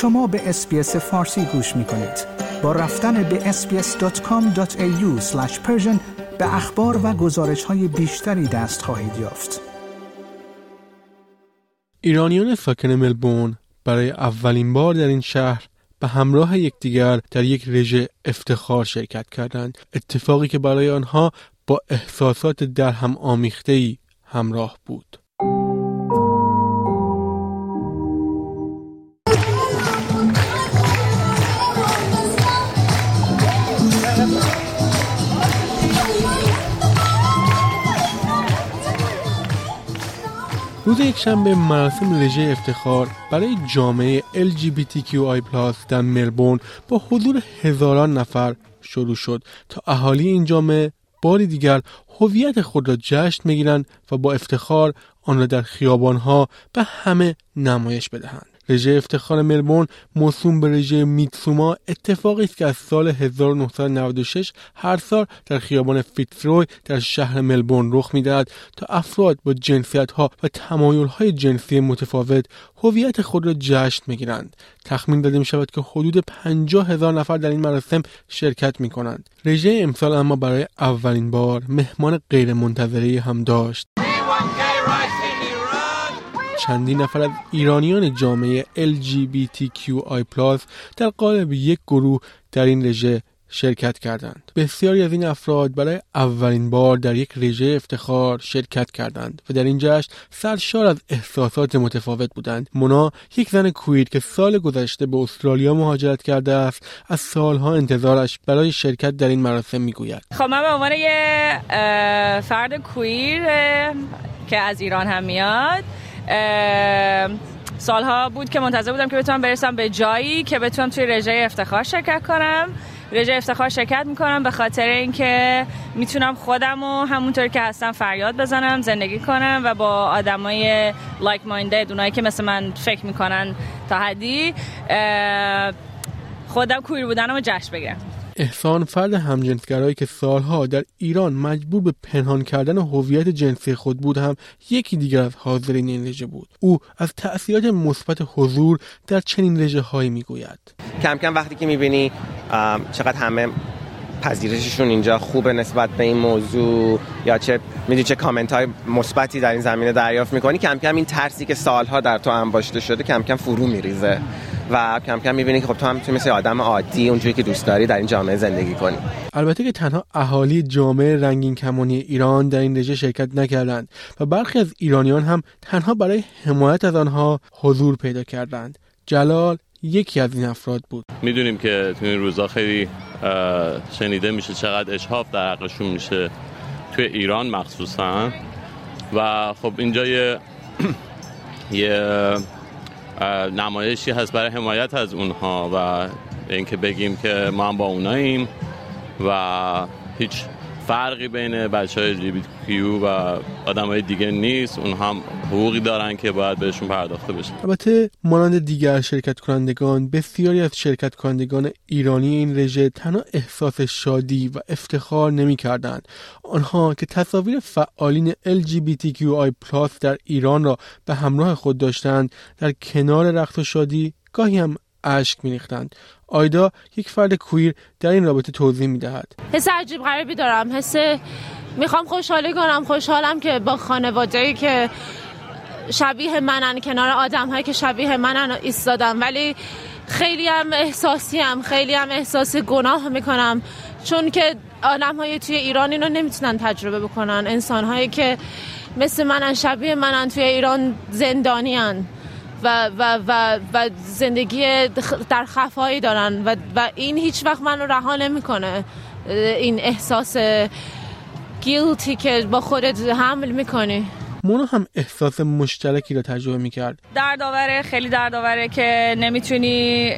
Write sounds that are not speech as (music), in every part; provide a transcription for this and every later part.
شما به اسپیس فارسی گوش می کنید. با رفتن به sbs.com.au به اخبار و گزارش های بیشتری دست خواهید یافت. ایرانیان ساکن ملبورن برای اولین بار در این شهر به همراه یکدیگر در یک رژه افتخار شرکت کردند اتفاقی که برای آنها با احساسات در هم آمیخته همراه بود روز یک شنبه مراسم رژه افتخار برای جامعه LGBTQI+ در ملبورن با حضور هزاران نفر شروع شد تا اهالی این جامعه باری دیگر هویت خود را جشن می‌گیرند و با افتخار آن را در خیابانها به همه نمایش بدهند. رژه افتخار ملبورن موسوم به رژه میتسوما اتفاقی است که از سال 1996 هر سال در خیابان فیتزروی در شهر ملبورن رخ می‌دهد تا افراد با جنسیت ها و تمایل های جنسی متفاوت هویت خود را جشن می‌گیرند. تخمین داده می شود که حدود 50 هزار نفر در این مراسم شرکت می کنند رژه امسال اما برای اولین بار مهمان غیرمنتظره هم داشت. چندین نفر از ایرانیان جامعه LGBTQI+ در قالب یک گروه در این رژه شرکت کردند. بسیاری از این افراد برای اولین بار در یک رژه افتخار شرکت کردند و در این جشن سرشار از احساسات متفاوت بودند. مونا یک زن کویر که سال گذشته به استرالیا مهاجرت کرده است از سالها انتظارش برای شرکت در این مراسم می‌گوید. خب من به عنوان یه فرد کویر که از ایران هم میاد سالها بود که منتظر بودم که بتونم برسم به جایی که بتونم توی رژه افتخار شرکت کنم. رژه افتخار شرکت می‌کنم به خاطر اینکه می‌تونم خودم و همونطور که هستم فریاد بزنم زندگی کنم و با آدمای لایک مایندد اونایی که مثل من فکر می‌کنن تا حدی خودم کویر بودنم و جشن بگیرم. احسان فرد همجنسگرایی که سالها در ایران مجبور به پنهان کردن هویت جنسی خود بود هم یکی دیگر از حاضرین این رژه بود. او از تأثیرات مثبت حضور در چنین رژه هایی می‌گوید. کم کم وقتی که می‌بینی چقدر همه پذیرششون اینجا خوبه نسبت به این موضوع یا چه می‌دونی چه کامنت های مثبتی در این زمینه دریافت می‌کنی کم کم این ترسی که سالها در تو انباشته شده کم کم فرو میریزه. و کم کم می‌بینی که خب تو هم می‌تونی مثل آدم عادی اونجوری که دوست داری در این جامعه زندگی کنی. البته که تنها اهالی جامعه رنگین کمانی ایران در این رژه شرکت نکردند و برخی از ایرانیان هم تنها برای حمایت از آنها حضور پیدا کردند. جلال یکی از این افراد بود. می‌دونیم که تو این روزا خیلی شنیده میشه چقدر اشهاف در حقشون میشه توی ایران مخصوصا. و خب اینجا یه (clears throat) یه نمایشی هست برای حمایت از اونها و اینکه بگیم که ما هم با اوناییم و هیچ فرقی بین بچه های کیو و آدم های دیگه نیست اون هم حقوقی دارن که باید بهشون پرداخته بشه البته مانند دیگر شرکت کنندگان بسیاری از شرکت کنندگان ایرانی این رژه تنها احساس شادی و افتخار نمی کردند. آنها که تصاویر فعالین LGBTQI+ در ایران را به همراه خود داشتند در کنار رقص و شادی گاهی هم اشک میریختند. آیدا یک فرد کویر در این رابطه توضیح می‌دهد. حس عجیب غریبی دارم. حس می‌خوام خوشحالی کنم. خوشحالم که با خانواده که شبیه منن کنار آدم هایی که شبیه منن ایستادم. ولی خیلی هم احساسی هم خیلی هم احساس گناه می‌کنم. چون که آدم های توی ایران اینو نمی‌تونن تجربه بکنن. انسان هایی که مثل منن شبیه منن توی ایران زندانی و, و, و, و زندگی در خفایی دارن و, و این هیچ وقت منو رها نمی‌کنه. این احساس گیلتی که با خودت حمل می‌کنی. مونا هم احساس مشترکی رو تجربه می‌کرد. دردآوره خیلی دردآوره که نمی‌تونی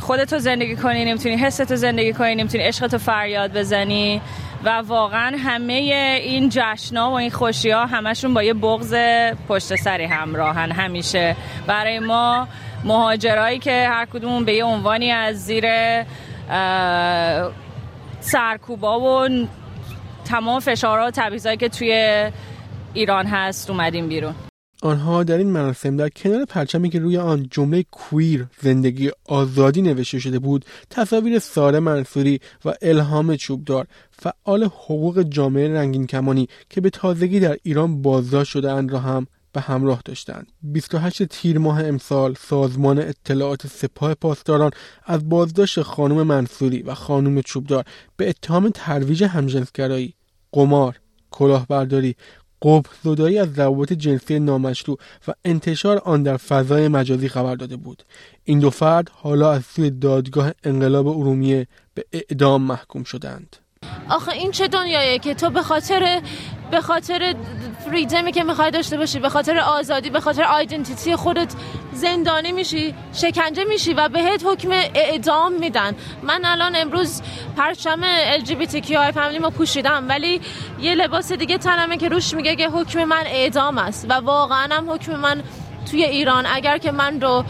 خودتو زندگی کنی نمی‌تونی حستو زندگی کنی نمی‌تونی عشقتو فریاد بزنی. و واقعا همه این جشنا و این خوشی ها همشون با یه بغض پشت سری همراهن همیشه. برای ما مهاجرایی که هر کدومون به یه عنوانی از زیر سرکوبا و تمام فشارها و تبعیضایی که توی ایران هست اومدیم بیرون. آنها در این مراسم در کنار پرچمی که روی آن جمله کویر زندگی آزادی نوشته شده بود تصاویر ساره منصوری و الهام چوبدار فعال حقوق جامعه رنگین کمانی که به تازگی در ایران بازداشت شدهاند را هم به همراه داشتند. 28 تیر ماه امسال سازمان اطلاعات سپاه پاسداران از بازداشت خانم منصوری و خانم چوبدار به اتهام ترویج همجنسگرایی قمار کلاهبرداری قبل زدایی از روابط جنسی نامشروع و انتشار آن در فضای مجازی خبر داده بود. این دو فرد حالا از سوی دادگاه انقلاب ارومیه به اعدام محکوم شدند. آخه این چه دنیایه که تو به خاطر به خاطر فریدمی که می‌خوای داشته باشی به خاطر آزادی به خاطر آیدنتیتی خودت زندانی میشی شکنجه میشی و بهت حکم اعدام میدن. من الان امروز پرچم LGBTQI فامیلی ما پوشیدم ولی یه لباس دیگه تنمه که روش میگه که حکم من اعدام است و واقعا هم حکم من توی ایران. اگر که من رو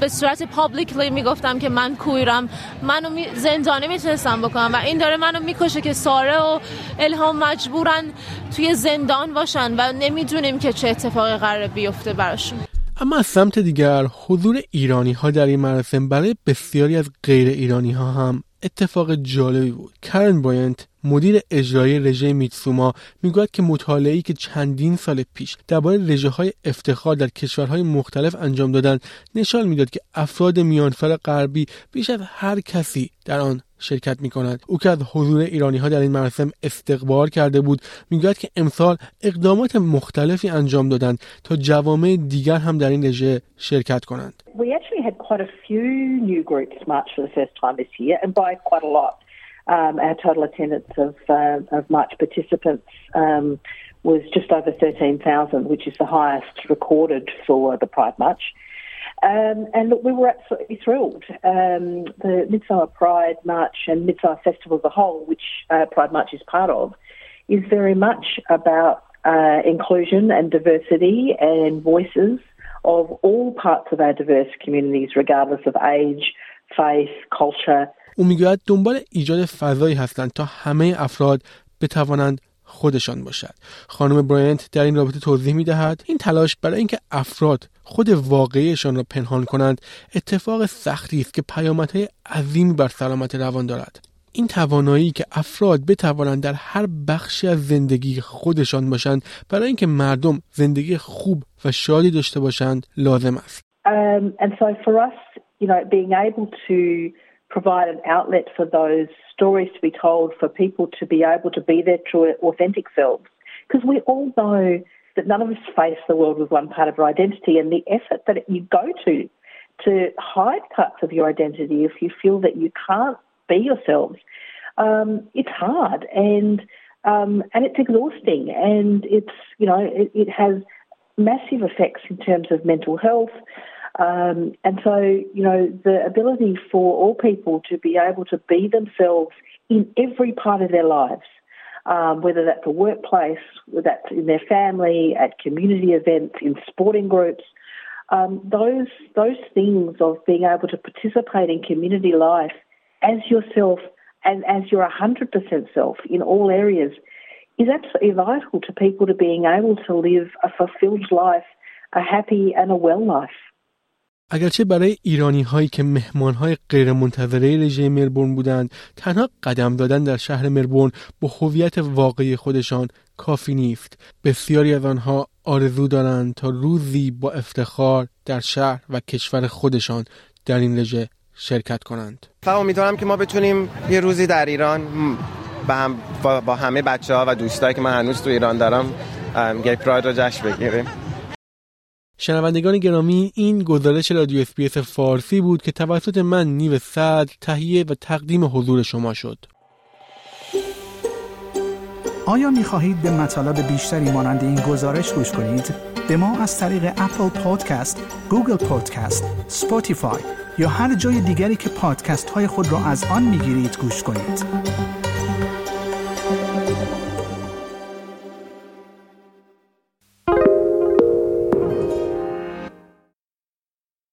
به صورت پابلیکلی می‌گفتم که من کویرم. منو می زندانی می‌تونستم بکنم و این داره منو می‌کشه که ساره و الهام مجبورن توی زندان باشن و نمی‌دونیم که چه اتفاقی قرار بیفته براشون. اما از سمت دیگر حضور ایرانی ها در این مراسم برای بسیاری از غیر ایرانی ها هم اتفاق جالبی بود. کرن باینت مدیر اجرایی رژه میتسوما می‌گوید که مطالعه‌ای که چندین سال پیش درباره رژه های افتخار در کشورهای مختلف انجام دادن نشان می‌داد که افراد میانفر غربی بیش از هر کسی در آن شرکت می کند او که از حضور ایرانی ها در این مراسم استقبال کرده بود می‌گوید که امسال اقدامات مختلفی انجام دادند تا جوامع دیگر هم در این رژه شرکت کنند. Um, our total attendance of, uh, of March participants um, was just over 13,000, which is the highest recorded for the Pride March. Um, and look, we were absolutely thrilled. Um, the Midsummer Pride March and Midsummer Festival as a whole, which uh, Pride March is part of, is very much about uh, inclusion and diversity and voices of all parts of our diverse communities, regardless of age, faith, culture. او می‌گوید دنبال ایجاد فضایی هستند تا همه افراد بتوانند خودشان باشد. خانم براینت در این رابطه توضیح می دهد این تلاش برای اینکه افراد خود واقعیشان را پنهان کنند اتفاق سختی است که پیامدهای عظیمی بر سلامت روان دارد. این توانایی که افراد بتوانند در هر بخشی از زندگی خودشان باشند برای اینکه مردم زندگی خوب و شادی داشته باشند لازم است. Um, and so for us, you know, being able to provide an outlet for those stories to be told, for people to be able to be their true, authentic selves. Because we all know that none of us face the world with one part of our identity, and the effort that you go to to hide parts of your identity if you feel that you can't be yourselves, um, it's hard and um, and it's exhausting, and it's you know it, it has massive effects in terms of mental health. Um, and so, you know, the ability for all people to be able to be themselves in every part of their lives, um, whether that's a workplace, whether that's in their family, at community events, in sporting groups, um, those those things of being able to participate in community life as yourself and as your 100% self in all areas is absolutely vital to people to being able to live a fulfilled life, a happy and a well life. اگرچه برای ایرانی هایی که مهمان های غیر منتظره رژه ملبورن بودند تنها قدم دادن در شهر ملبورن با هویت واقعی خودشان کافی نیست. بسیاری از آنها آرزو دارند تا روزی با افتخار در شهر و کشور خودشان در این رژه شرکت کنند. و امیدوارم که ما بتونیم یه روزی در ایران با, هم با, همه بچه ها و دوستایی که من هنوز تو ایران دارم gay pride رو جشن بگیریم. شنوندگان گرامی این گزارش رادیو SBS فارسی بود که توسط من نیو صدر تهیه و تقدیم حضور شما شد آیا می خواهید به مطالب بیشتری مانند این گزارش گوش کنید؟ به ما از طریق Apple Podcast، Google Podcast، Spotify یا هر جای دیگری که پادکست های خود را از آن می گیرید گوش کنید.